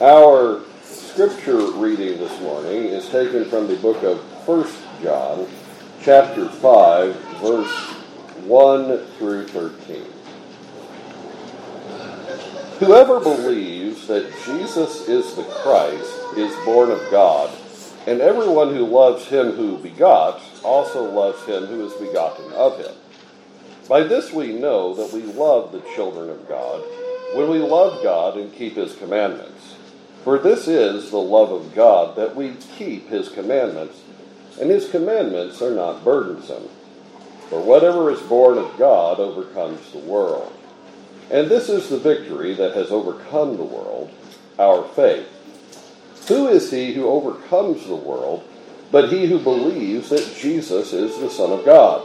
Our scripture reading this morning is taken from the book of 1 John, chapter 5, verse 1 through 13. Whoever believes that Jesus is the Christ is born of God, and everyone who loves him who begot also loves him who is begotten of him. By this we know that we love the children of God, when we love God and keep his commandments. For this is the love of God, that we keep his commandments, and his commandments are not burdensome. For whatever is born of God overcomes the world. And this is the victory that has overcome the world, our faith. Who is he who overcomes the world but he who believes that Jesus is the Son of God?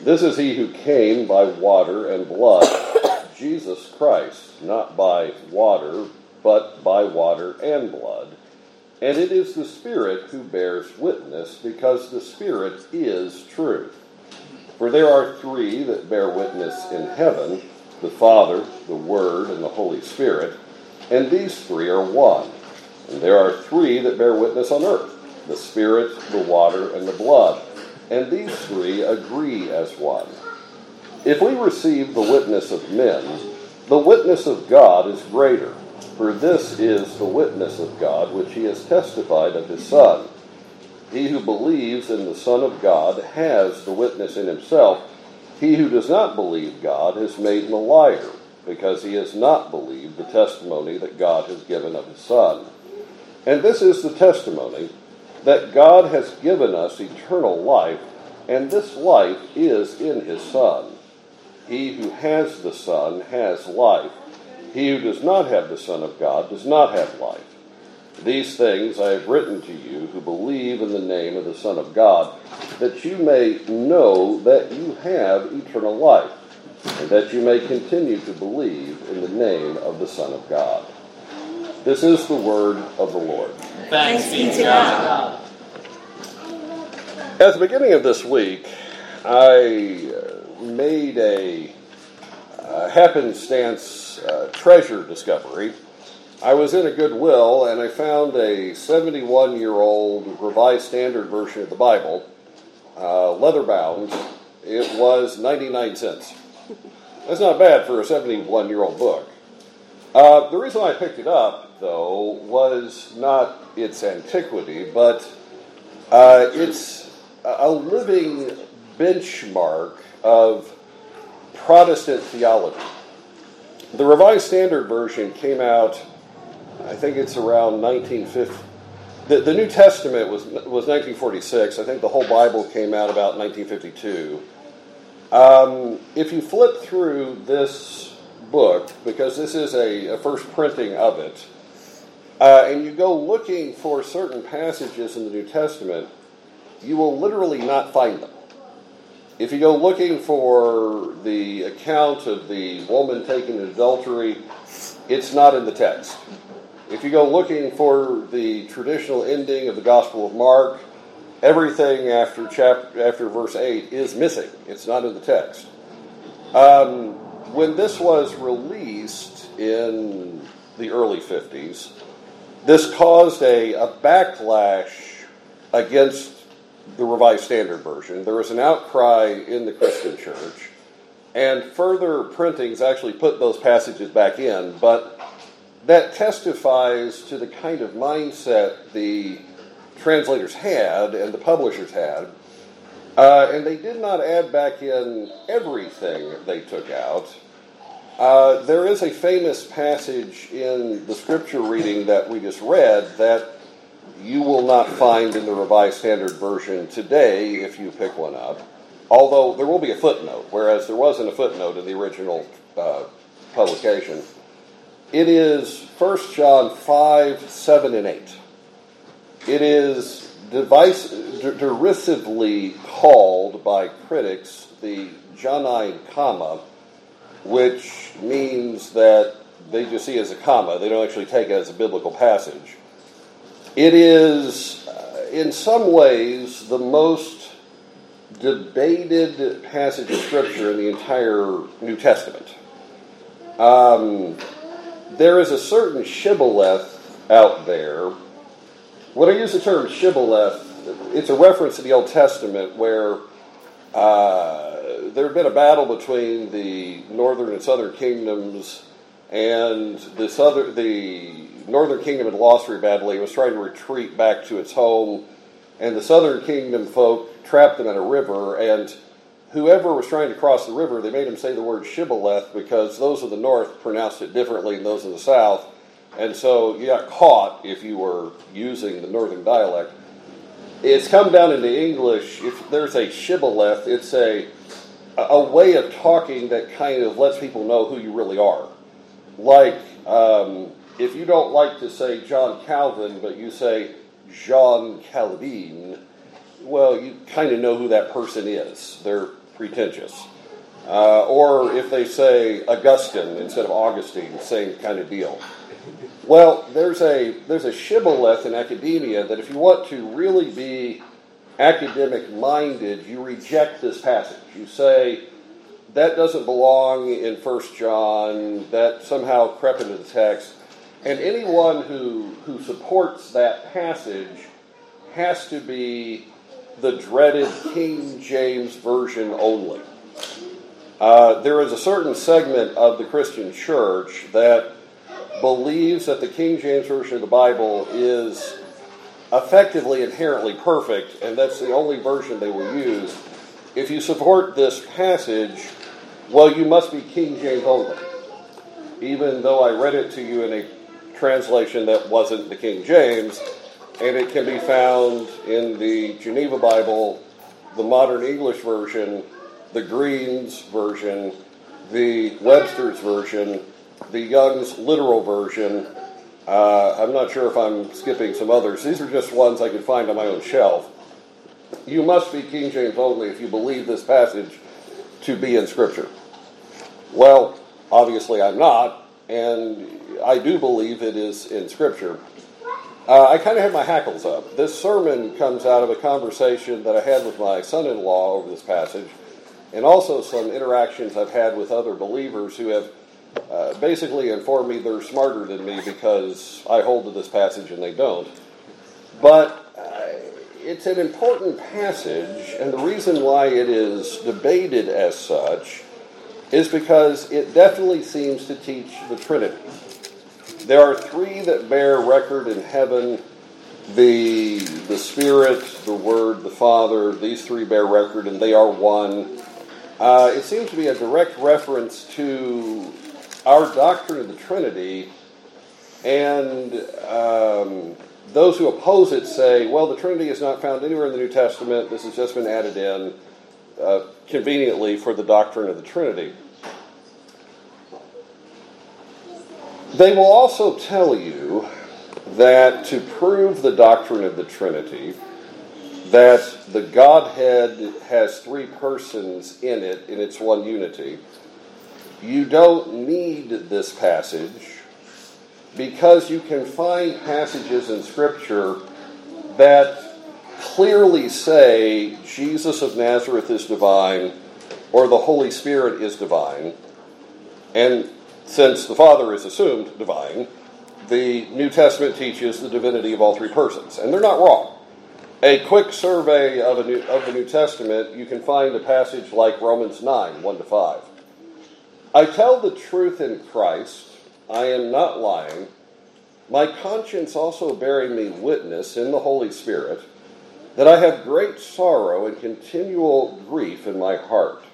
This is he who came by water and blood, Jesus Christ, not by water, but by water and blood. And it is the Spirit who bears witness, because the Spirit is truth. For there are three that bear witness in heaven the Father, the Word, and the Holy Spirit, and these three are one. And there are three that bear witness on earth the Spirit, the water, and the blood, and these three agree as one. If we receive the witness of men, the witness of God is greater, for this is the witness of God which he has testified of his Son. He who believes in the Son of God has the witness in himself. He who does not believe God has made him a liar, because he has not believed the testimony that God has given of his Son. And this is the testimony that God has given us eternal life, and this life is in his Son. He who has the Son has life. He who does not have the Son of God does not have life. These things I have written to you who believe in the name of the Son of God, that you may know that you have eternal life, and that you may continue to believe in the name of the Son of God. This is the word of the Lord. Thanks be to God. At the beginning of this week, I made a uh, happenstance uh, treasure discovery. I was in a Goodwill and I found a 71 year old Revised Standard Version of the Bible, uh, leather bound. It was 99 cents. That's not bad for a 71 year old book. Uh, the reason I picked it up, though, was not its antiquity, but uh, it's a living benchmark of Protestant theology. The Revised Standard Version came out, I think it's around 1950. The, the New Testament was, was 1946. I think the whole Bible came out about 1952. Um, if you flip through this book, because this is a, a first printing of it, uh, and you go looking for certain passages in the New Testament, you will literally not find them. If you go looking for the account of the woman taken in adultery, it's not in the text. If you go looking for the traditional ending of the Gospel of Mark, everything after chapter after verse eight is missing. It's not in the text. Um, when this was released in the early 50s, this caused a, a backlash against the Revised Standard Version. There was an outcry in the Christian church, and further printings actually put those passages back in, but that testifies to the kind of mindset the translators had and the publishers had. Uh, and they did not add back in everything they took out. Uh, there is a famous passage in the scripture reading that we just read that you will not find in the Revised Standard Version today if you pick one up. Although there will be a footnote, whereas there wasn't a footnote in the original uh, publication. It is 1 John 5, 7, and 8. It is device, derisively called by critics the Johannine comma, which means that they just see it as a comma. They don't actually take it as a biblical passage. It is, uh, in some ways, the most debated passage of Scripture in the entire New Testament. Um, there is a certain shibboleth out there. When I use the term shibboleth, it's a reference to the Old Testament where uh, there had been a battle between the northern and southern kingdoms, and this other, the northern kingdom had lost very badly. It was trying to retreat back to its home, and the southern kingdom folk trapped them in a river, and whoever was trying to cross the river, they made him say the word shibboleth because those of the north pronounced it differently than those of the south. And so you got caught if you were using the northern dialect. It's come down into English. If there's a shibboleth, it's a, a way of talking that kind of lets people know who you really are. Like um, if you don't like to say John Calvin, but you say Jean Calvin, well, you kind of know who that person is. They're pretentious. Uh, or if they say Augustine instead of Augustine, same kind of deal. Well, there's a there's a shibboleth in academia that if you want to really be academic minded, you reject this passage. You say that doesn't belong in First John. That somehow crept into the text. And anyone who who supports that passage has to be the dreaded King James Version only. Uh, there is a certain segment of the Christian church that believes that the King James Version of the Bible is effectively inherently perfect, and that's the only version they will use. If you support this passage, well, you must be King James only. Even though I read it to you in a translation that wasn't the King James, and it can be found in the Geneva Bible, the Modern English Version, the Green's Version, the Webster's Version, the Young's Literal Version. Uh, I'm not sure if I'm skipping some others. These are just ones I could find on my own shelf. You must be King James only if you believe this passage to be in Scripture. Well, obviously I'm not, and I do believe it is in Scripture. Uh, I kind of had my hackles up. This sermon comes out of a conversation that I had with my son in law over this passage, and also some interactions I've had with other believers who have uh, basically informed me they're smarter than me because I hold to this passage and they don't. But uh, it's an important passage, and the reason why it is debated as such is because it definitely seems to teach the Trinity. There are three that bear record in heaven the, the Spirit, the Word, the Father. These three bear record, and they are one. Uh, it seems to be a direct reference to our doctrine of the Trinity, and um, those who oppose it say, well, the Trinity is not found anywhere in the New Testament. This has just been added in uh, conveniently for the doctrine of the Trinity. They will also tell you that to prove the doctrine of the Trinity, that the Godhead has three persons in it, in its one unity, you don't need this passage because you can find passages in Scripture that clearly say Jesus of Nazareth is divine or the Holy Spirit is divine. And since the Father is assumed divine, the New Testament teaches the divinity of all three persons, and they're not wrong. A quick survey of, new, of the New Testament, you can find a passage like Romans 9 1 to 5. I tell the truth in Christ, I am not lying, my conscience also bearing me witness in the Holy Spirit, that I have great sorrow and continual grief in my heart.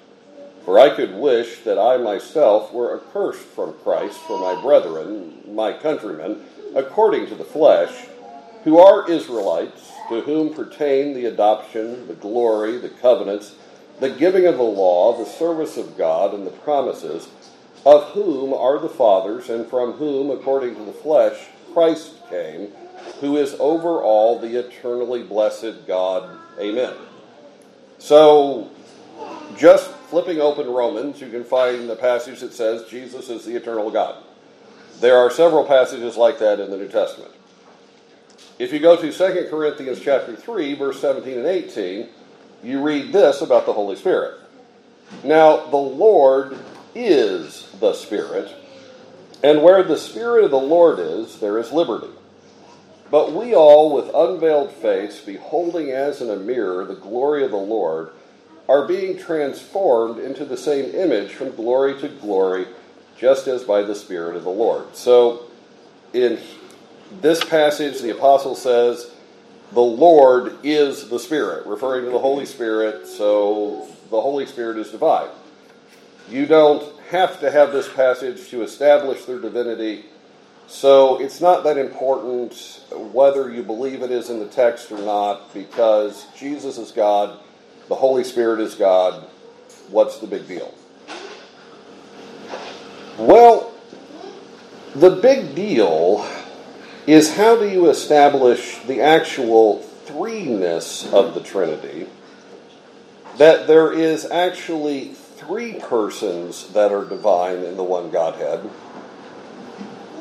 For I could wish that I myself were accursed from Christ for my brethren, my countrymen, according to the flesh, who are Israelites, to whom pertain the adoption, the glory, the covenants, the giving of the law, the service of God, and the promises, of whom are the fathers, and from whom, according to the flesh, Christ came, who is over all the eternally blessed God. Amen. So, just flipping open Romans, you can find the passage that says Jesus is the eternal God. There are several passages like that in the New Testament. If you go to 2 Corinthians chapter 3, verse 17 and 18, you read this about the Holy Spirit. Now, the Lord is the Spirit, and where the Spirit of the Lord is, there is liberty. But we all, with unveiled face, beholding as in a mirror the glory of the Lord, are being transformed into the same image from glory to glory, just as by the Spirit of the Lord. So, in this passage, the apostle says, the Lord is the Spirit, referring to the Holy Spirit, so the Holy Spirit is divine. You don't have to have this passage to establish their divinity, so it's not that important whether you believe it is in the text or not, because Jesus is God, the Holy Spirit is God. What's the big deal? Well, the big deal is how do you establish the actual threeness of the Trinity? That there is actually three persons that are divine in the one Godhead.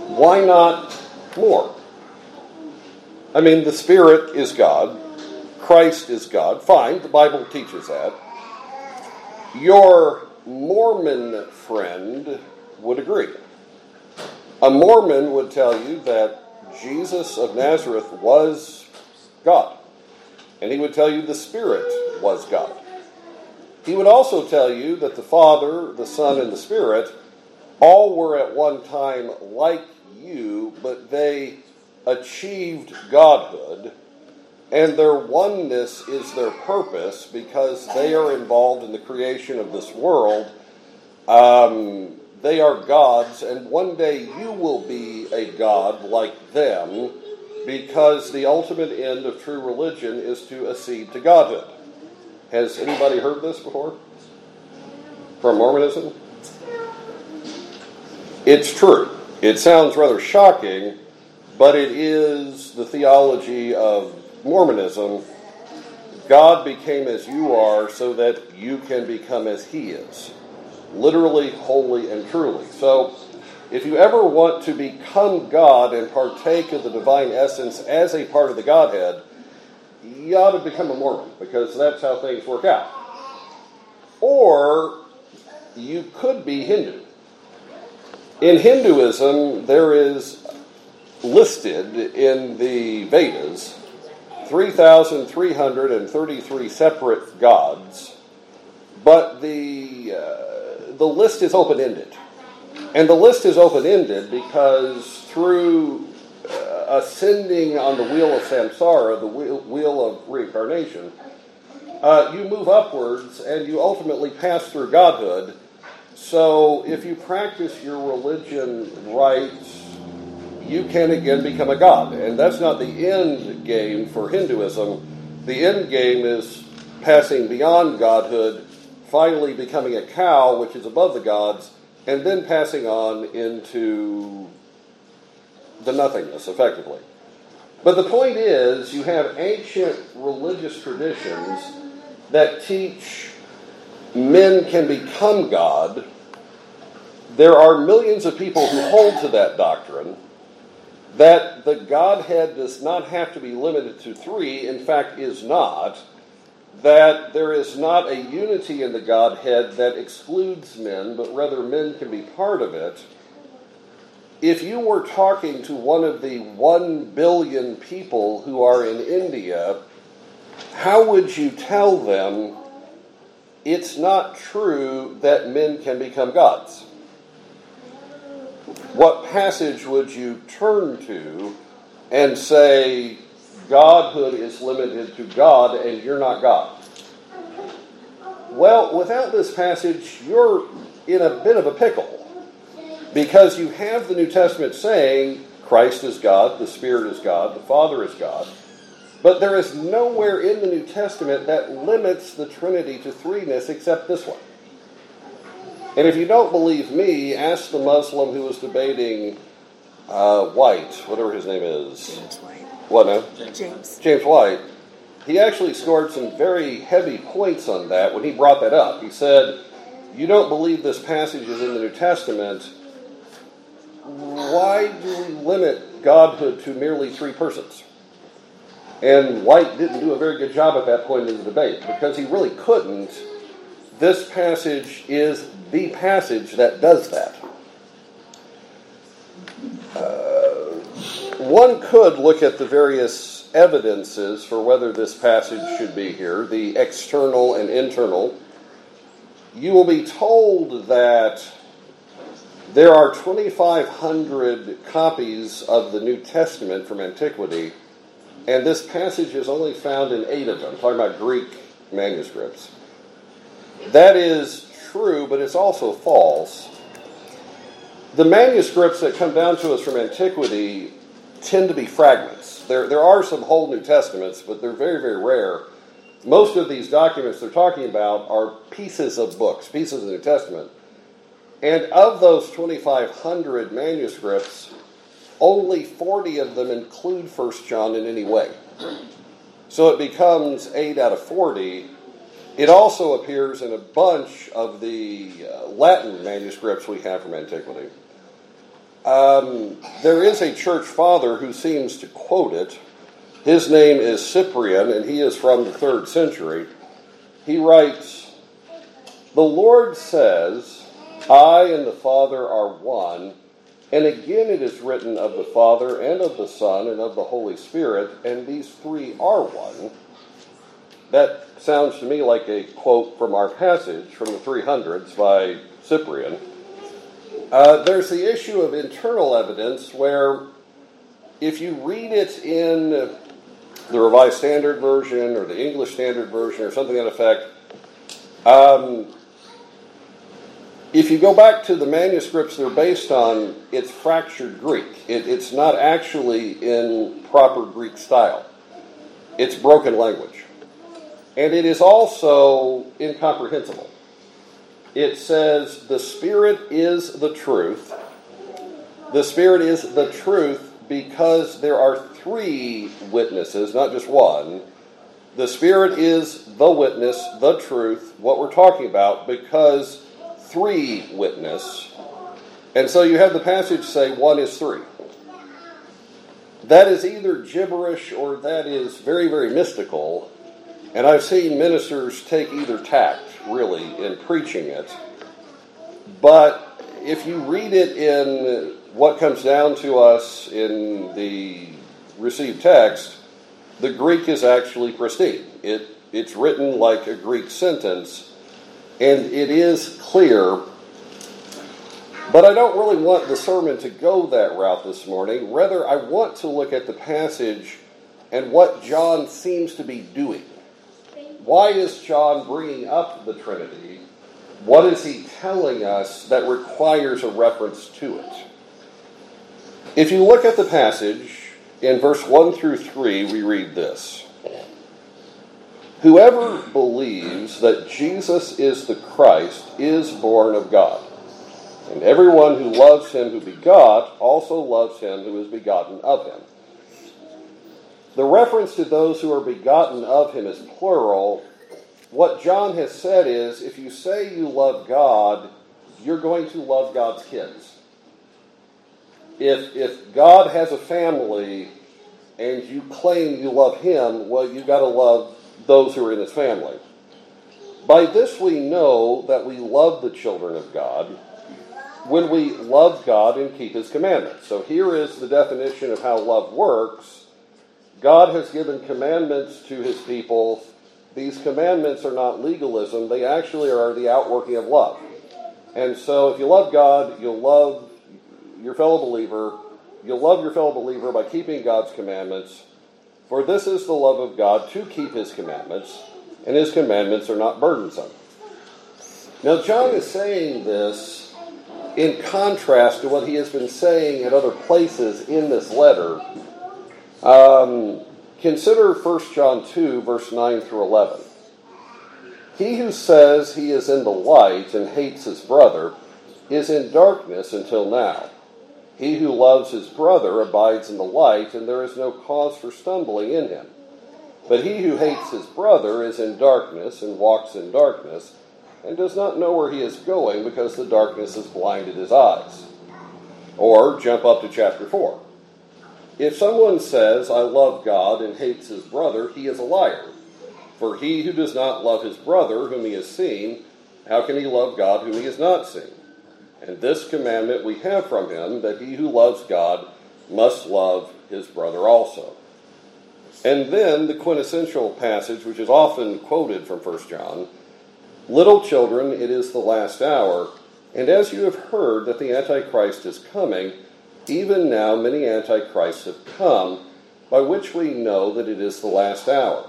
Why not more? I mean, the Spirit is God, Christ is God. Fine, the Bible teaches that. Your Mormon friend would agree. A Mormon would tell you that Jesus of Nazareth was God. And he would tell you the Spirit was God. He would also tell you that the Father, the Son, and the Spirit all were at one time like you, but they achieved godhood, and their oneness is their purpose because they are involved in the creation of this world. Um, they are gods, and one day you will be a god like them because the ultimate end of true religion is to accede to godhood. Has anybody heard this before? From Mormonism? It's true. It sounds rather shocking, but it is the theology of Mormonism. God became as you are so that you can become as He is literally, wholly, and truly. So, if you ever want to become God and partake of the divine essence as a part of the Godhead, you ought to become a Mormon because that's how things work out. Or you could be Hindu. In Hinduism, there is listed in the Vedas 3,333 separate gods, but the uh, the list is open ended. And the list is open ended because through uh, ascending on the wheel of samsara, the wheel, of reincarnation, uh, you move upwards and you ultimately pass through godhood. So if you practice your religion right, you can again become a god. And that's not the end game for Hinduism. The end game is passing beyond godhood finally becoming a cow, which is above the gods, and then passing on into the nothingness, effectively. But the point is, you have ancient religious traditions that teach men can become God. There are millions of people who hold to that doctrine that the Godhead does not have to be limited to three, in fact, is not that there is not a unity in the Godhead that excludes men, but rather men can be part of it. If you were talking to one of the one billion people who are in India, how would you tell them it's not true that men can become gods? What passage would you turn to and say, Godhood is limited to God and you're not God. Well, without this passage, you're in a bit of a pickle because you have the New Testament saying Christ is God, the Spirit is God, the Father is God, but there is nowhere in the New Testament that limits the Trinity to threeness except this one. And if you don't believe me, ask the Muslim who was debating uh, White, whatever his name is. James White. What now? James. James White. He actually scored some very heavy points on that when he brought that up. He said, You don't believe this passage is in the New Testament. Why do we limit godhood to merely three persons? And White didn't do a very good job at that point in the debate because he really couldn't. This passage is the passage that does that. Uh, one could look at the various evidences for whether this passage should be here, the external and internal. You will be told that there are 2,500 copies of the New Testament from antiquity, and this passage is only found in eight of them. I'm talking about Greek manuscripts. That is true, but it's also false. The manuscripts that come down to us from antiquity tend to be fragments. There, there are some whole New Testaments, but they're very, very rare. Most of these documents they're talking about are pieces of books, pieces of the New Testament. And of those 2,500 manuscripts, only 40 of them include 1 John in any way. So it becomes 8 out of 40. It also appears in a bunch of the uh, Latin manuscripts we have from antiquity. Um, there is a church father who seems to quote it. His name is Cyprian, and he is from the third century. He writes The Lord says, I and the Father are one. And again, it is written of the Father and of the Son and of the Holy Spirit, and these three are one. That sounds to me like a quote from our passage from the 300s by Cyprian. Uh, there's the issue of internal evidence where if you read it in the Revised Standard Version or the English Standard Version or something to that effect, um, if you go back to the manuscripts they're based on, it's fractured Greek. It, it's not actually in proper Greek style, it's broken language. And it is also incomprehensible. It says, The Spirit is the truth. The Spirit is the truth because there are three witnesses, not just one. The Spirit is the witness, the truth, what we're talking about, because three witness. And so you have the passage say one is three. That is either gibberish or that is very, very mystical. And I've seen ministers take either tact, really, in preaching it. But if you read it in what comes down to us in the received text, the Greek is actually pristine. It, it's written like a Greek sentence, and it is clear. But I don't really want the sermon to go that route this morning. Rather, I want to look at the passage and what John seems to be doing. Why is John bringing up the Trinity? What is he telling us that requires a reference to it? If you look at the passage, in verse 1 through 3, we read this Whoever believes that Jesus is the Christ is born of God. And everyone who loves him who begot also loves him who is begotten of him. The reference to those who are begotten of him is plural. What John has said is if you say you love God, you're going to love God's kids. If, if God has a family and you claim you love him, well, you've got to love those who are in his family. By this we know that we love the children of God when we love God and keep his commandments. So here is the definition of how love works God has given commandments to his people. These commandments are not legalism, they actually are the outworking of love. And so if you love God, you'll love your fellow believer. You'll love your fellow believer by keeping God's commandments. For this is the love of God to keep his commandments, and his commandments are not burdensome. Now, John is saying this in contrast to what he has been saying at other places in this letter um, consider 1 John 2, verse 9 through 11. He who says he is in the light and hates his brother is in darkness until now. He who loves his brother abides in the light, and there is no cause for stumbling in him. But he who hates his brother is in darkness and walks in darkness, and does not know where he is going because the darkness has blinded his eyes. Or jump up to chapter 4. If someone says, I love God and hates his brother, he is a liar. For he who does not love his brother, whom he has seen, how can he love God whom he has not seen? And this commandment we have from him that he who loves God must love his brother also. And then the quintessential passage, which is often quoted from 1 John Little children, it is the last hour, and as you have heard that the Antichrist is coming, even now many Antichrists have come, by which we know that it is the last hour.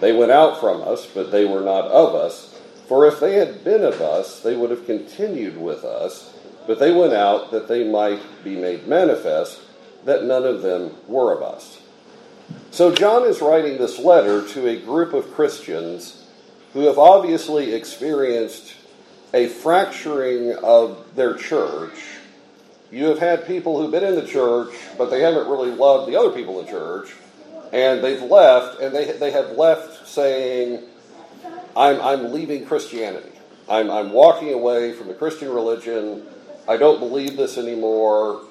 They went out from us, but they were not of us. For if they had been of us, they would have continued with us, but they went out that they might be made manifest that none of them were of us. So John is writing this letter to a group of Christians who have obviously experienced a fracturing of their church. You have had people who've been in the church, but they haven't really loved the other people in the church, and they've left, and they, they have left saying, I'm, I'm leaving Christianity. I'm, I'm walking away from the Christian religion. I don't believe this anymore.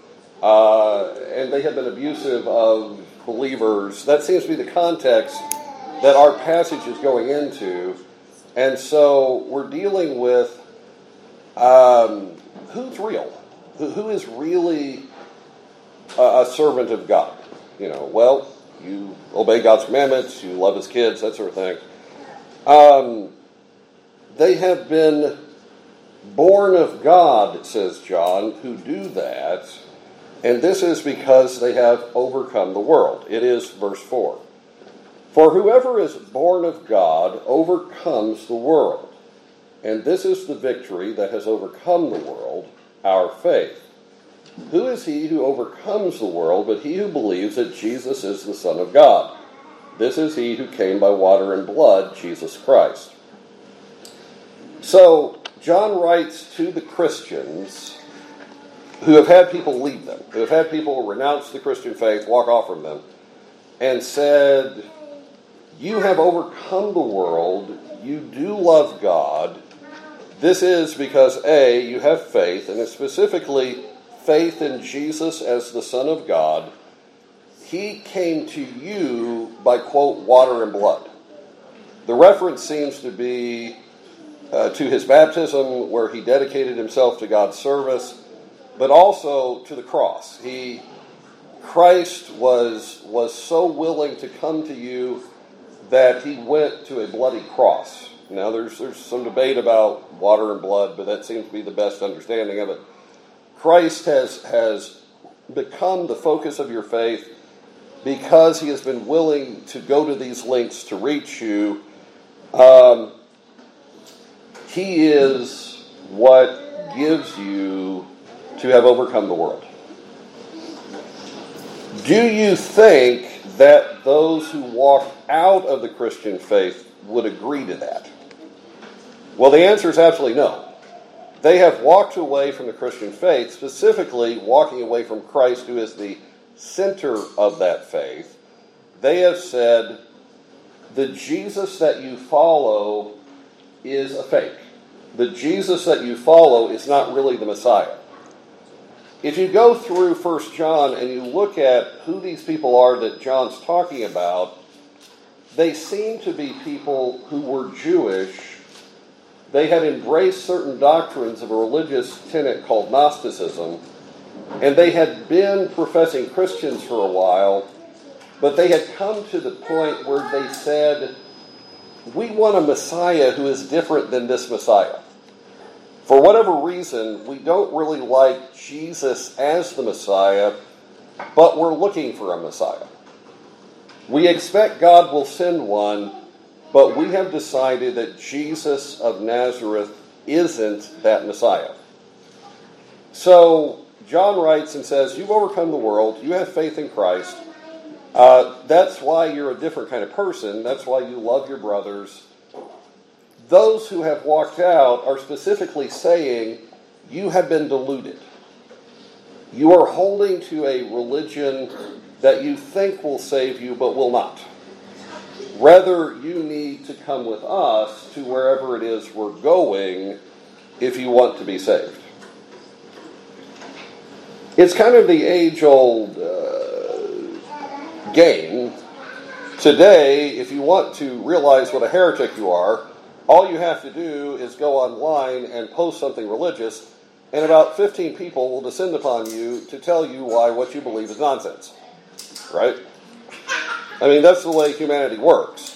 Uh, and they have been abusive of believers. That seems to be the context that our passage is going into. And so we're dealing with um, who's real? Who, who is really a, a servant of God? You know, well, you obey God's commandments, you love His kids, that sort of thing. Um, they have been born of God, says John, who do that. And this is because they have overcome the world. It is verse 4. For whoever is born of God overcomes the world. And this is the victory that has overcome the world, our faith. Who is he who overcomes the world but he who believes that Jesus is the Son of God? This is he who came by water and blood, Jesus Christ. So, John writes to the Christians who have had people leave them, who have had people renounce the Christian faith, walk off from them, and said, You have overcome the world, you do love God. This is because A, you have faith, and it's specifically faith in Jesus as the Son of God. He came to you by, quote, water and blood. The reference seems to be uh, to his baptism, where he dedicated himself to God's service, but also to the cross. He, Christ was, was so willing to come to you that he went to a bloody cross. Now, there's, there's some debate about water and blood, but that seems to be the best understanding of it. Christ has, has become the focus of your faith because he has been willing to go to these lengths to reach you. Um, he is what gives you to have overcome the world. Do you think that those who walk out of the Christian faith would agree to that? Well, the answer is absolutely no. They have walked away from the Christian faith, specifically walking away from Christ, who is the center of that faith. They have said, the Jesus that you follow is a fake. The Jesus that you follow is not really the Messiah. If you go through 1 John and you look at who these people are that John's talking about, they seem to be people who were Jewish. They had embraced certain doctrines of a religious tenet called Gnosticism, and they had been professing Christians for a while, but they had come to the point where they said, We want a Messiah who is different than this Messiah. For whatever reason, we don't really like Jesus as the Messiah, but we're looking for a Messiah. We expect God will send one, but we have decided that Jesus of Nazareth isn't that Messiah. So John writes and says, You've overcome the world, you have faith in Christ. Uh, that's why you're a different kind of person. That's why you love your brothers. Those who have walked out are specifically saying, You have been deluded. You are holding to a religion that you think will save you but will not. Rather, you need to come with us to wherever it is we're going if you want to be saved. It's kind of the age old uh, game. Today, if you want to realize what a heretic you are, all you have to do is go online and post something religious, and about 15 people will descend upon you to tell you why what you believe is nonsense. right? I mean, that's the way humanity works.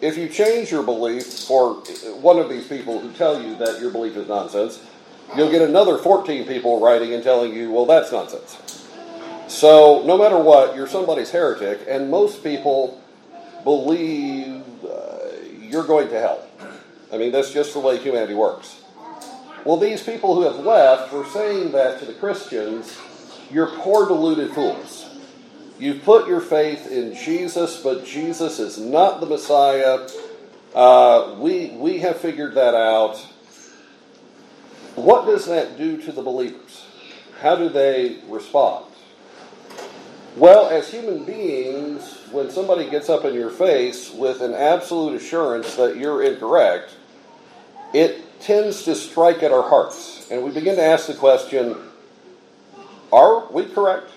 If you change your belief for one of these people who tell you that your belief is nonsense, you'll get another 14 people writing and telling you, well, that's nonsense. So, no matter what, you're somebody's heretic, and most people believe uh, you're going to hell. I mean, that's just the way humanity works. Well, these people who have left were saying that to the Christians, you're poor, deluded fools. You've put your faith in Jesus, but Jesus is not the Messiah. Uh, we, we have figured that out. What does that do to the believers? How do they respond? Well, as human beings, when somebody gets up in your face with an absolute assurance that you're incorrect, it tends to strike at our hearts. And we begin to ask the question are we correct?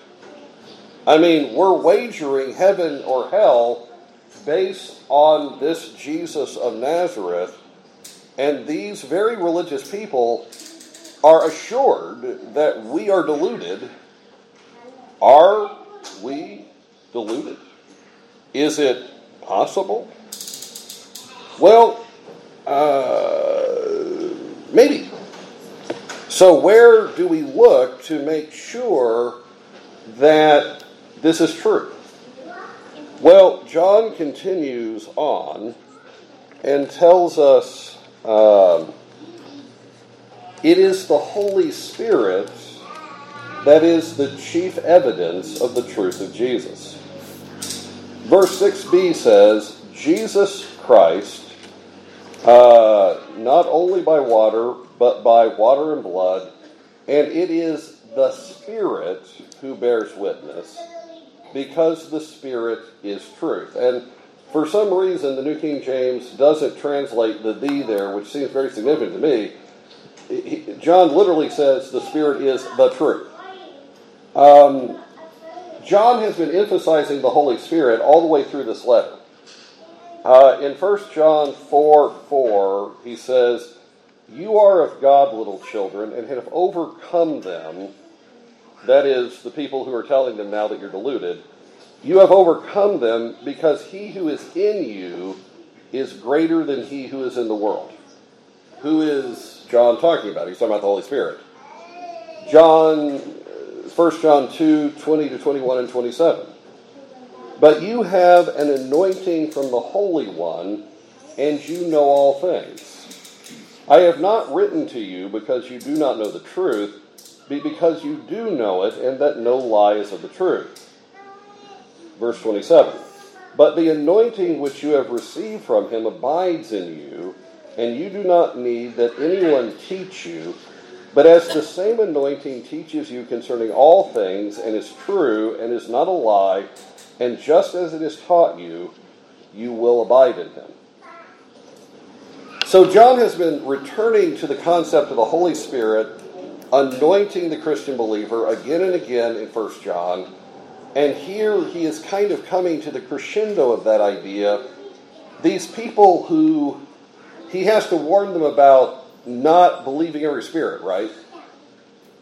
I mean, we're wagering heaven or hell based on this Jesus of Nazareth, and these very religious people are assured that we are deluded. Are we deluded? Is it possible? Well, uh, maybe. So, where do we look to make sure that this is true? Well, John continues on and tells us um, it is the Holy Spirit that is the chief evidence of the truth of Jesus. Verse 6b says, Jesus Christ, uh, not only by water, but by water and blood, and it is the Spirit who bears witness, because the Spirit is truth. And for some reason, the New King James doesn't translate the thee there, which seems very significant to me. John literally says the Spirit is the truth. Um, John has been emphasizing the Holy Spirit all the way through this letter. Uh, in 1 John 4 4, he says, You are of God, little children, and have overcome them. That is, the people who are telling them now that you're deluded. You have overcome them because he who is in you is greater than he who is in the world. Who is John talking about? He's talking about the Holy Spirit. John uh, 1 John 2 20 to 21 and 27. But you have an anointing from the Holy One, and you know all things. I have not written to you because you do not know the truth, because you do know it, and that no lie is of the truth. Verse 27. But the anointing which you have received from him abides in you, and you do not need that anyone teach you. But as the same anointing teaches you concerning all things, and is true, and is not a lie, and just as it is taught you, you will abide in him. So, John has been returning to the concept of the Holy Spirit, anointing the Christian believer again and again in 1 John. And here he is kind of coming to the crescendo of that idea. These people who he has to warn them about not believing every spirit, right?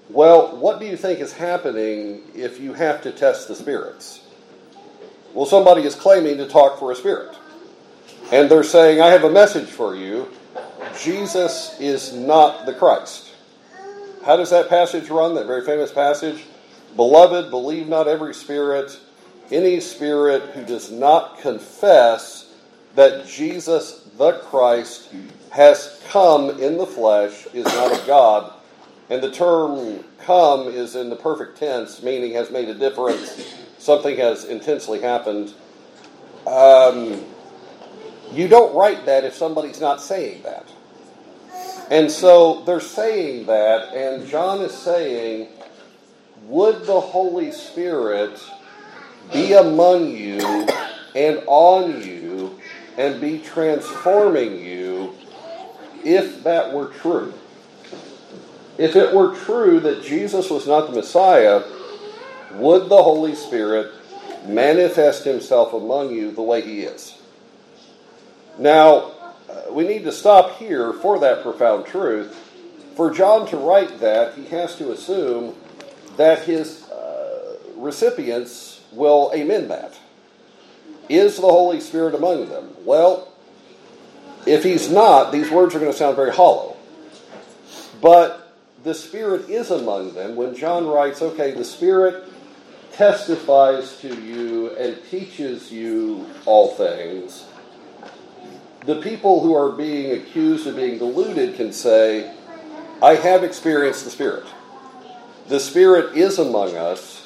Well, what do you think is happening if you have to test the spirits? Well, somebody is claiming to talk for a spirit. And they're saying, I have a message for you. Jesus is not the Christ. How does that passage run? That very famous passage? Beloved, believe not every spirit, any spirit who does not confess that Jesus the Christ has come in the flesh is not of God. And the term come is in the perfect tense, meaning has made a difference. Something has intensely happened. Um, you don't write that if somebody's not saying that. And so they're saying that, and John is saying, Would the Holy Spirit be among you and on you and be transforming you if that were true. If it were true that Jesus was not the Messiah, would the Holy Spirit manifest himself among you the way he is? Now, we need to stop here for that profound truth. For John to write that, he has to assume that his uh, recipients will amen that. Is the Holy Spirit among them? Well, if he's not, these words are going to sound very hollow. But the Spirit is among them when John writes, okay, the Spirit testifies to you and teaches you all things. The people who are being accused of being deluded can say, I have experienced the Spirit. The Spirit is among us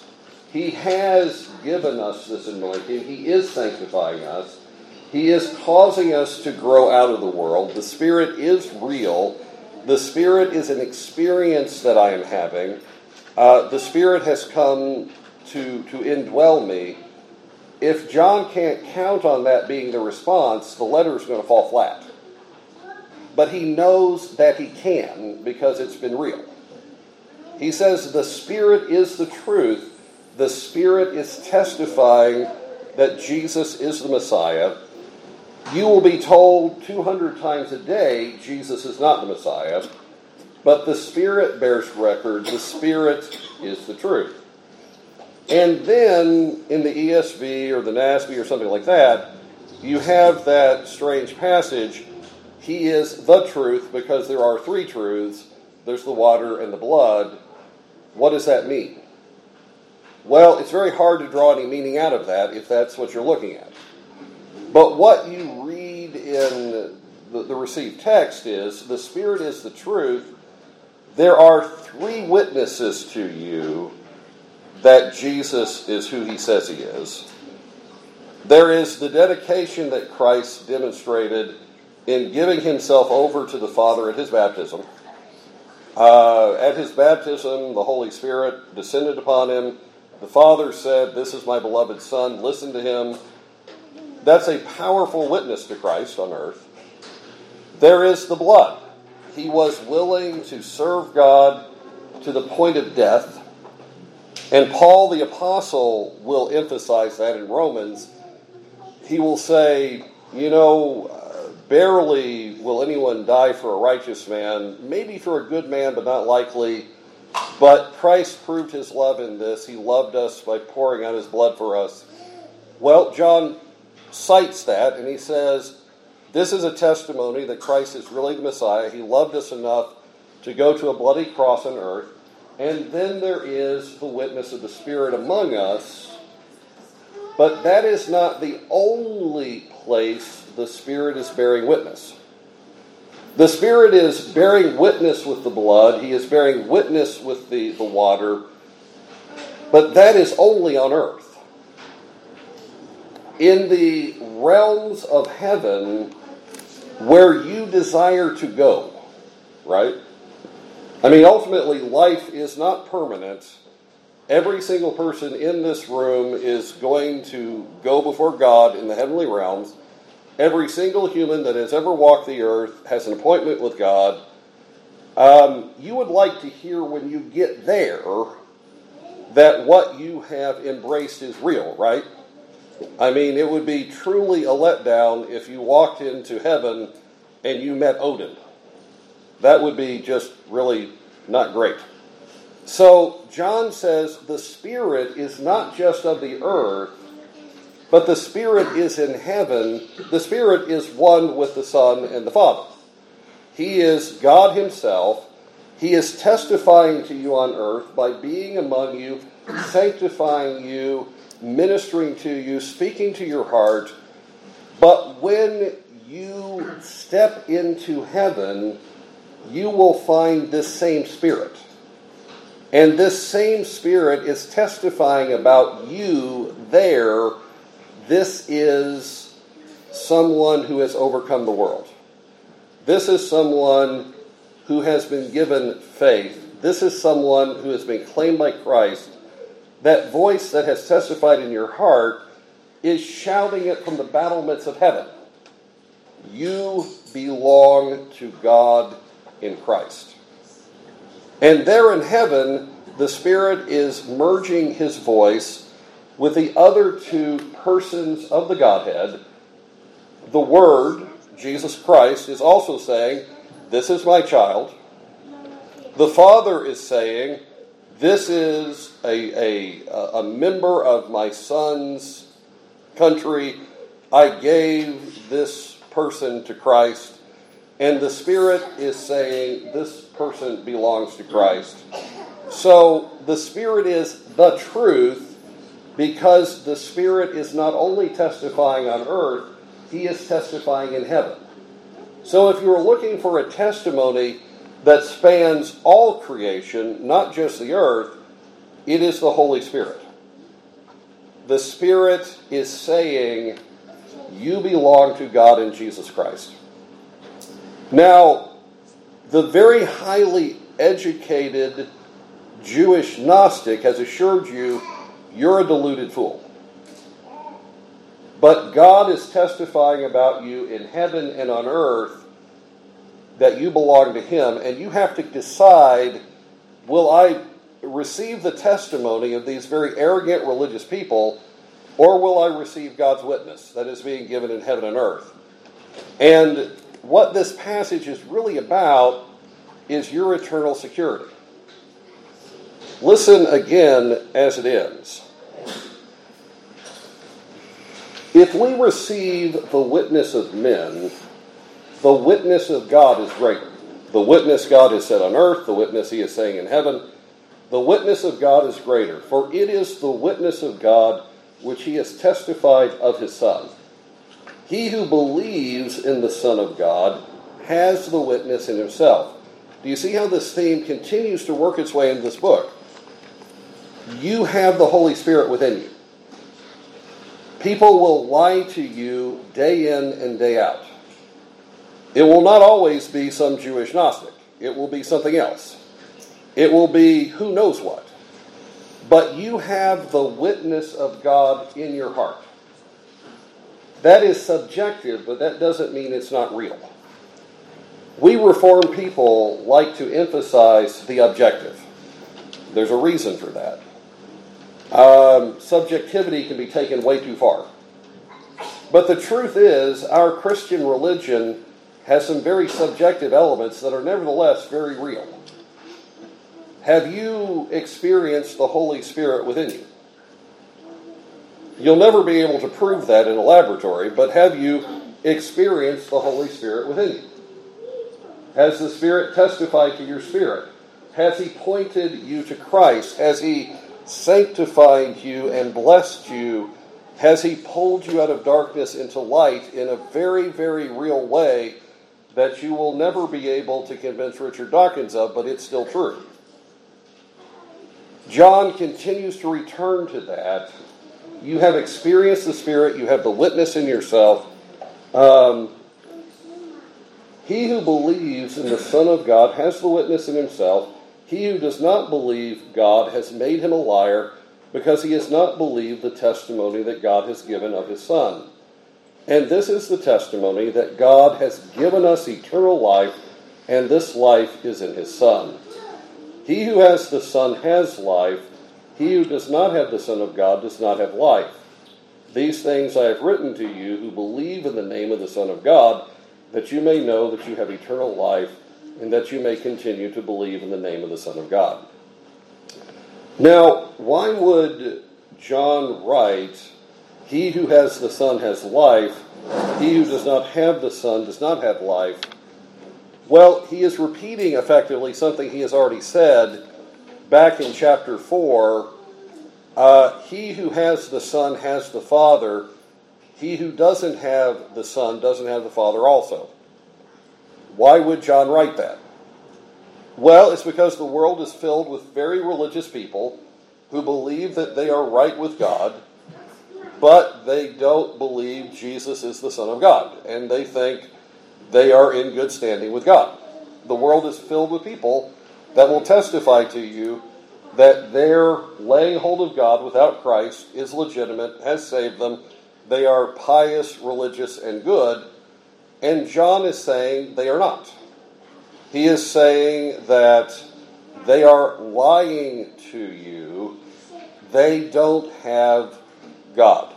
he has given us this anointing. He is sanctifying us. He is causing us to grow out of the world. The Spirit is real. The Spirit is an experience that I am having. Uh, the Spirit has come to, to indwell me. If John can't count on that being the response, the letter is going to fall flat. But he knows that he can because it's been real. He says the Spirit is the truth the Spirit is testifying that Jesus is the Messiah. You will be told 200 times a day Jesus is not the Messiah, but the Spirit bears record. The Spirit is the truth. And then in the ESV or the NASB or something like that, you have that strange passage. He is the truth because there are three truths there's the water and the blood. What does that mean? Well, it's very hard to draw any meaning out of that if that's what you're looking at. But what you read in the, the received text is the Spirit is the truth. There are three witnesses to you that Jesus is who he says he is. There is the dedication that Christ demonstrated in giving himself over to the Father at his baptism. Uh, at his baptism, the Holy Spirit descended upon him the Father said, This is my beloved Son, listen to him. That's a powerful witness to Christ on earth. There is the blood. He was willing to serve God to the point of death. And Paul the Apostle will emphasize that in Romans. He will say, You know, uh, barely will anyone die for a righteous man, maybe for a good man, but not likely. But Christ proved his love in this. He loved us by pouring out his blood for us. Well, John cites that and he says, This is a testimony that Christ is really the Messiah. He loved us enough to go to a bloody cross on earth. And then there is the witness of the Spirit among us. But that is not the only place the Spirit is bearing witness. The Spirit is bearing witness with the blood, He is bearing witness with the, the water, but that is only on earth. In the realms of heaven, where you desire to go, right? I mean, ultimately, life is not permanent. Every single person in this room is going to go before God in the heavenly realms. Every single human that has ever walked the earth has an appointment with God. Um, you would like to hear when you get there that what you have embraced is real, right? I mean, it would be truly a letdown if you walked into heaven and you met Odin. That would be just really not great. So, John says the Spirit is not just of the earth, but the Spirit is in heaven. The Spirit is one with the Son and the Father. He is God Himself. He is testifying to you on earth by being among you, sanctifying you, ministering to you, speaking to your heart. But when you step into heaven, you will find this same Spirit. And this same Spirit is testifying about you there this is someone who has overcome the world. This is someone who has been given faith. This is someone who has been claimed by Christ. That voice that has testified in your heart is shouting it from the battlements of heaven. You belong to God in Christ. And there in heaven, the Spirit is merging his voice with the other two persons of the Godhead, the Word, Jesus Christ, is also saying, This is my child. The Father is saying, this is a, a, a member of my son's country. I gave this person to Christ. And the Spirit is saying this person belongs to Christ. So the Spirit is the truth because the Spirit is not only testifying on earth, He is testifying in heaven. So if you're looking for a testimony that spans all creation, not just the earth, it is the Holy Spirit. The Spirit is saying, You belong to God in Jesus Christ. Now, the very highly educated Jewish Gnostic has assured you you're a deluded fool. But God is testifying about you in heaven and on earth that you belong to Him, and you have to decide will I receive the testimony of these very arrogant religious people, or will I receive God's witness that is being given in heaven and earth? And what this passage is really about is your eternal security. Listen again as it ends. If we receive the witness of men, the witness of God is greater. The witness God has said on earth, the witness he is saying in heaven, the witness of God is greater, for it is the witness of God which he has testified of his Son. He who believes in the Son of God has the witness in himself. Do you see how this theme continues to work its way in this book? You have the Holy Spirit within you. People will lie to you day in and day out. It will not always be some Jewish Gnostic, it will be something else. It will be who knows what. But you have the witness of God in your heart. That is subjective, but that doesn't mean it's not real. We Reformed people like to emphasize the objective. There's a reason for that. Um, subjectivity can be taken way too far. But the truth is, our Christian religion has some very subjective elements that are nevertheless very real. Have you experienced the Holy Spirit within you? You'll never be able to prove that in a laboratory, but have you experienced the Holy Spirit within you? Has the Spirit testified to your spirit? Has He pointed you to Christ? Has He sanctified you and blessed you? Has He pulled you out of darkness into light in a very, very real way that you will never be able to convince Richard Dawkins of, but it's still true? John continues to return to that. You have experienced the Spirit, you have the witness in yourself. Um, he who believes in the Son of God has the witness in himself. He who does not believe God has made him a liar because he has not believed the testimony that God has given of his Son. And this is the testimony that God has given us eternal life, and this life is in his Son. He who has the Son has life. He who does not have the Son of God does not have life. These things I have written to you who believe in the name of the Son of God that you may know that you have eternal life, and that you may continue to believe in the name of the Son of God. Now, why would John write, He who has the Son has life, he who does not have the Son does not have life? Well, he is repeating effectively something he has already said back in chapter 4. Uh, he who has the Son has the Father. He who doesn't have the Son doesn't have the Father also. Why would John write that? Well, it's because the world is filled with very religious people who believe that they are right with God, but they don't believe Jesus is the Son of God, and they think they are in good standing with God. The world is filled with people that will testify to you that their laying hold of God without Christ is legitimate, has saved them, they are pious, religious, and good. And John is saying they are not. He is saying that they are lying to you. They don't have God.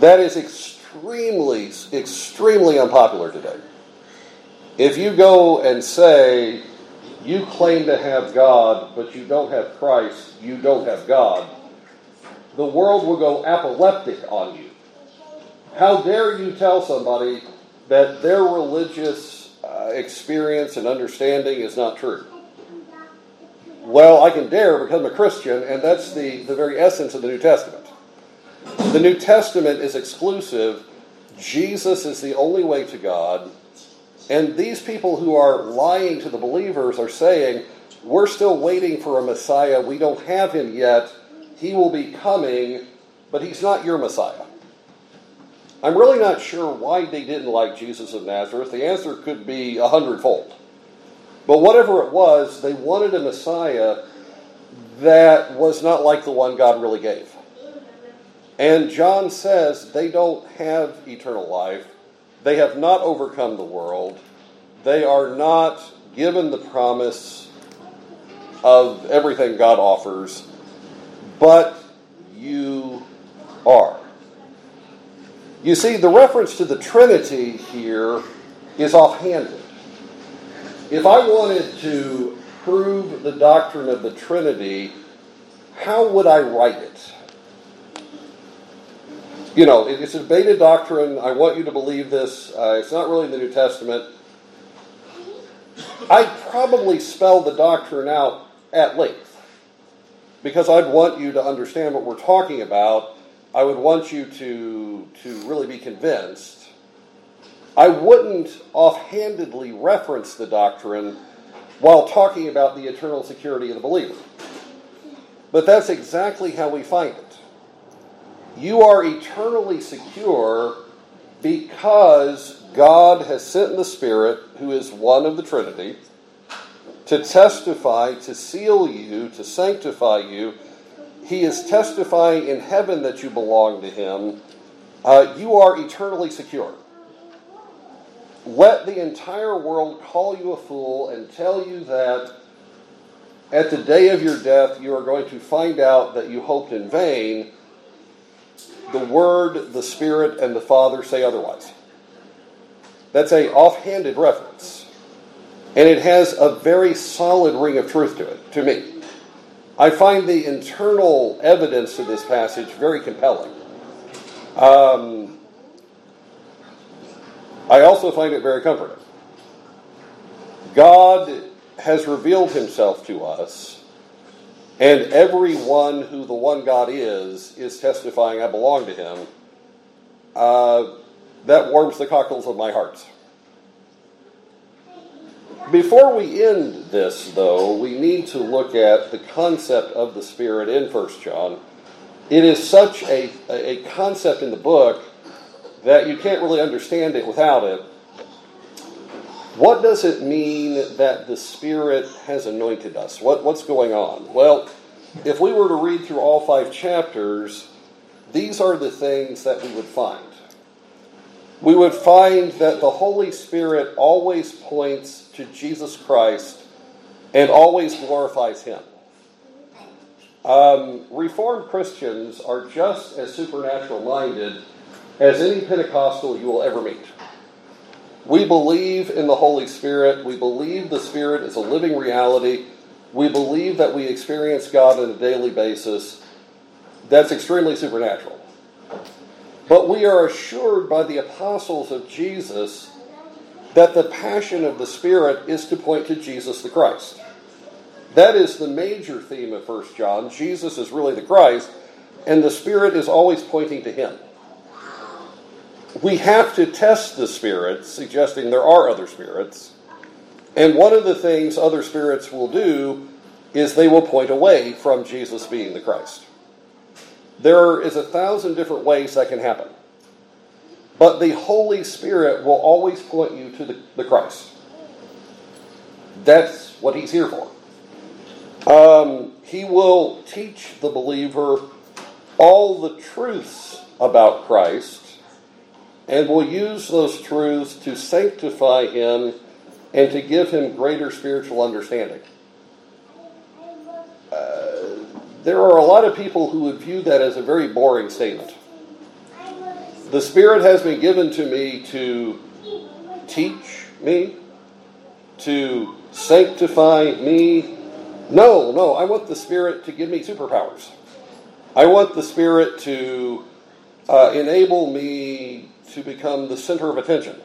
That is extremely, extremely unpopular today. If you go and say you claim to have God, but you don't have Christ, you don't have God, the world will go apoplectic on you. How dare you tell somebody that their religious uh, experience and understanding is not true? Well, I can dare become a Christian, and that's the, the very essence of the New Testament. The New Testament is exclusive. Jesus is the only way to God. And these people who are lying to the believers are saying, We're still waiting for a Messiah. We don't have him yet. He will be coming, but he's not your Messiah. I'm really not sure why they didn't like Jesus of Nazareth. The answer could be a hundredfold. But whatever it was, they wanted a Messiah that was not like the one God really gave. And John says they don't have eternal life. They have not overcome the world. They are not given the promise of everything God offers, but you are. You see, the reference to the Trinity here is offhanded. If I wanted to prove the doctrine of the Trinity, how would I write it? You know, it's a debated doctrine. I want you to believe this. Uh, it's not really in the New Testament. I'd probably spell the doctrine out at length because I'd want you to understand what we're talking about. I would want you to, to really be convinced. I wouldn't offhandedly reference the doctrine while talking about the eternal security of the believer. But that's exactly how we find it. You are eternally secure because God has sent the Spirit, who is one of the Trinity, to testify, to seal you, to sanctify you. He is testifying in heaven that you belong to Him. Uh, you are eternally secure. Let the entire world call you a fool and tell you that at the day of your death you are going to find out that you hoped in vain the Word, the Spirit, and the Father say otherwise. That's a offhanded reference. And it has a very solid ring of truth to it, to me. I find the internal evidence to this passage very compelling. Um, I also find it very comforting. God has revealed himself to us and everyone who the one God is, is testifying, I belong to him. Uh, that warms the cockles of my heart. Before we end this, though, we need to look at the concept of the Spirit in 1 John. It is such a, a concept in the book that you can't really understand it without it. What does it mean that the Spirit has anointed us? What, what's going on? Well, if we were to read through all five chapters, these are the things that we would find. We would find that the Holy Spirit always points to Jesus Christ and always glorifies Him. Um, Reformed Christians are just as supernatural minded as any Pentecostal you will ever meet. We believe in the Holy Spirit. We believe the Spirit is a living reality. We believe that we experience God on a daily basis. That's extremely supernatural. But we are assured by the apostles of Jesus that the passion of the Spirit is to point to Jesus the Christ. That is the major theme of 1 John. Jesus is really the Christ, and the Spirit is always pointing to Him we have to test the spirits, suggesting there are other spirits. And one of the things other spirits will do is they will point away from Jesus being the Christ. There is a thousand different ways that can happen. But the Holy Spirit will always point you to the, the Christ. That's what He's here for. Um, he will teach the believer all the truths about Christ and will use those truths to sanctify him and to give him greater spiritual understanding. Uh, there are a lot of people who would view that as a very boring statement. The Spirit has been given to me to teach me, to sanctify me. No, no, I want the Spirit to give me superpowers. I want the Spirit to uh, enable me to become the center of attention.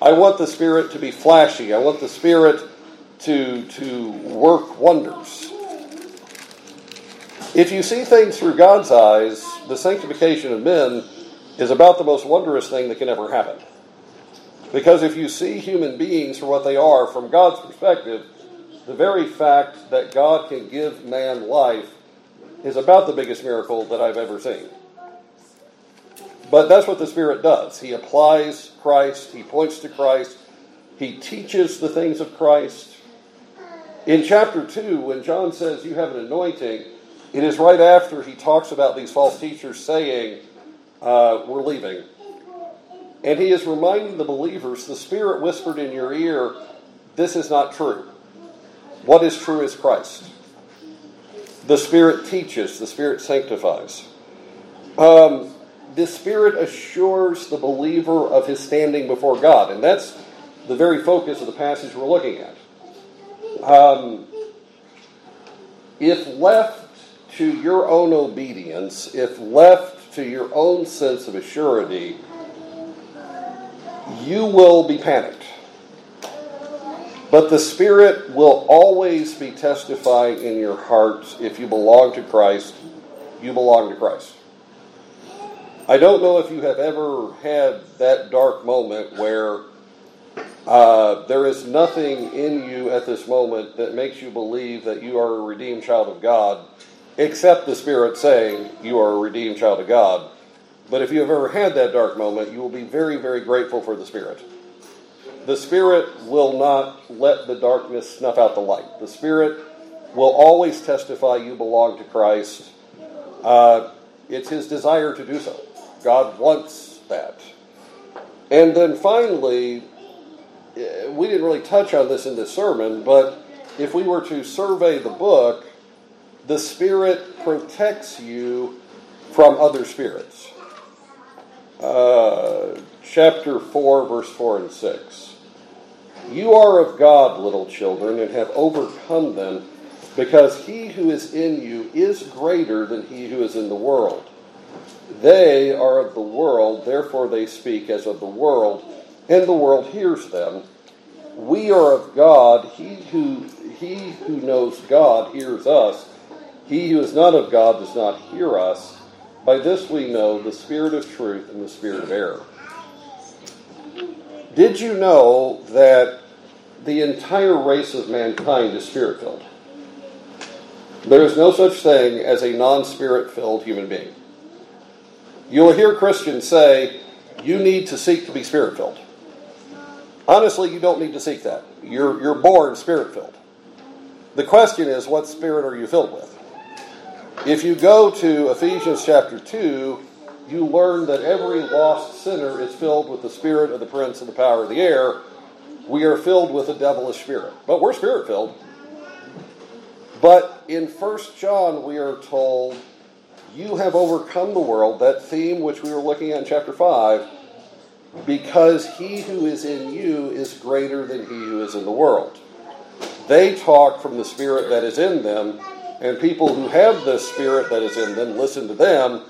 I want the Spirit to be flashy. I want the Spirit to, to work wonders. If you see things through God's eyes, the sanctification of men is about the most wondrous thing that can ever happen. Because if you see human beings for what they are from God's perspective, the very fact that God can give man life is about the biggest miracle that I've ever seen. But that's what the Spirit does. He applies Christ, He points to Christ, He teaches the things of Christ. In chapter 2, when John says you have an anointing, it is right after he talks about these false teachers saying, uh, We're leaving. And he is reminding the believers the Spirit whispered in your ear, This is not true. What is true is Christ. The Spirit teaches, the Spirit sanctifies. Um, the Spirit assures the believer of his standing before God. And that's the very focus of the passage we're looking at. Um, if left to your own obedience, if left to your own sense of assurity, you will be panicked. But the Spirit will always be testifying in your hearts if you belong to Christ, you belong to Christ. I don't know if you have ever had that dark moment where uh, there is nothing in you at this moment that makes you believe that you are a redeemed child of God, except the Spirit saying you are a redeemed child of God. But if you have ever had that dark moment, you will be very, very grateful for the Spirit. The Spirit will not let the darkness snuff out the light. The Spirit will always testify you belong to Christ. Uh, it's His desire to do so. God wants that. And then finally, eh, we didn't really touch on this in this sermon, but if we were to survey the book, the Spirit protects you from other spirits. Uh, chapter 4, verse 4 and 6. You are of God, little children, and have overcome them, because he who is in you is greater than he who is in the world. They are of the world, therefore they speak as of the world, and the world hears them. We are of God. He who, he who knows God hears us. He who is not of God does not hear us. By this we know the spirit of truth and the spirit of error. Did you know that the entire race of mankind is spirit filled? There is no such thing as a non spirit filled human being. You'll hear Christians say, you need to seek to be spirit filled. Honestly, you don't need to seek that. You're, you're born spirit filled. The question is, what spirit are you filled with? If you go to Ephesians chapter 2, you learn that every lost sinner is filled with the spirit of the prince of the power of the air. We are filled with a devilish spirit. But we're spirit filled. But in 1 John, we are told you have overcome the world, that theme which we were looking at in chapter 5, because he who is in you is greater than he who is in the world. They talk from the spirit that is in them, and people who have the spirit that is in them listen to them.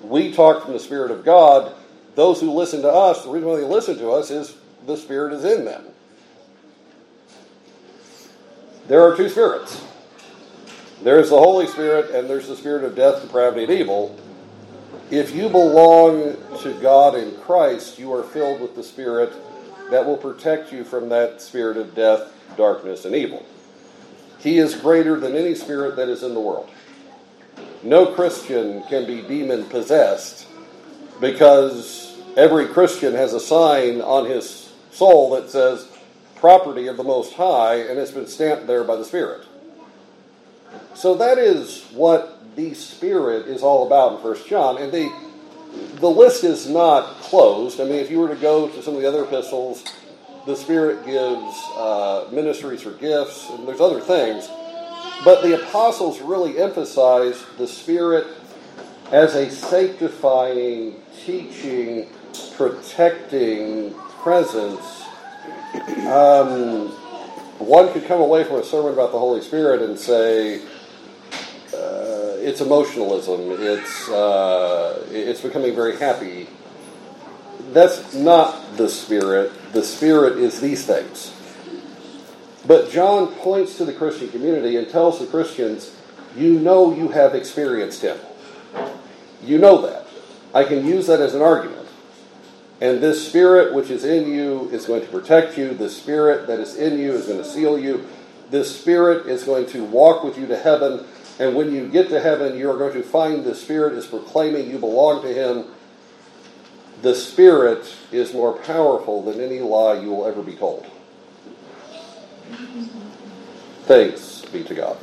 We talk from the spirit of God. Those who listen to us, the reason why they listen to us is the spirit is in them. There are two spirits. There's the Holy Spirit and there's the spirit of death, depravity, and evil. If you belong to God in Christ, you are filled with the Spirit that will protect you from that spirit of death, darkness, and evil. He is greater than any spirit that is in the world. No Christian can be demon possessed because every Christian has a sign on his soul that says property of the Most High, and it's been stamped there by the Spirit. So that is what the Spirit is all about in First John, and the the list is not closed. I mean, if you were to go to some of the other epistles, the Spirit gives uh, ministries or gifts, and there's other things. But the apostles really emphasize the Spirit as a sanctifying, teaching, protecting presence um, one could come away from a sermon about the Holy Spirit and say, uh, it's emotionalism, it's, uh, it's becoming very happy. That's not the Spirit. The Spirit is these things. But John points to the Christian community and tells the Christians, you know you have experienced Him. You know that. I can use that as an argument. And this Spirit which is in you is going to protect you. The Spirit that is in you is going to seal you. This Spirit is going to walk with you to heaven. And when you get to heaven, you are going to find the Spirit is proclaiming you belong to Him. The Spirit is more powerful than any lie you will ever be told. Thanks be to God.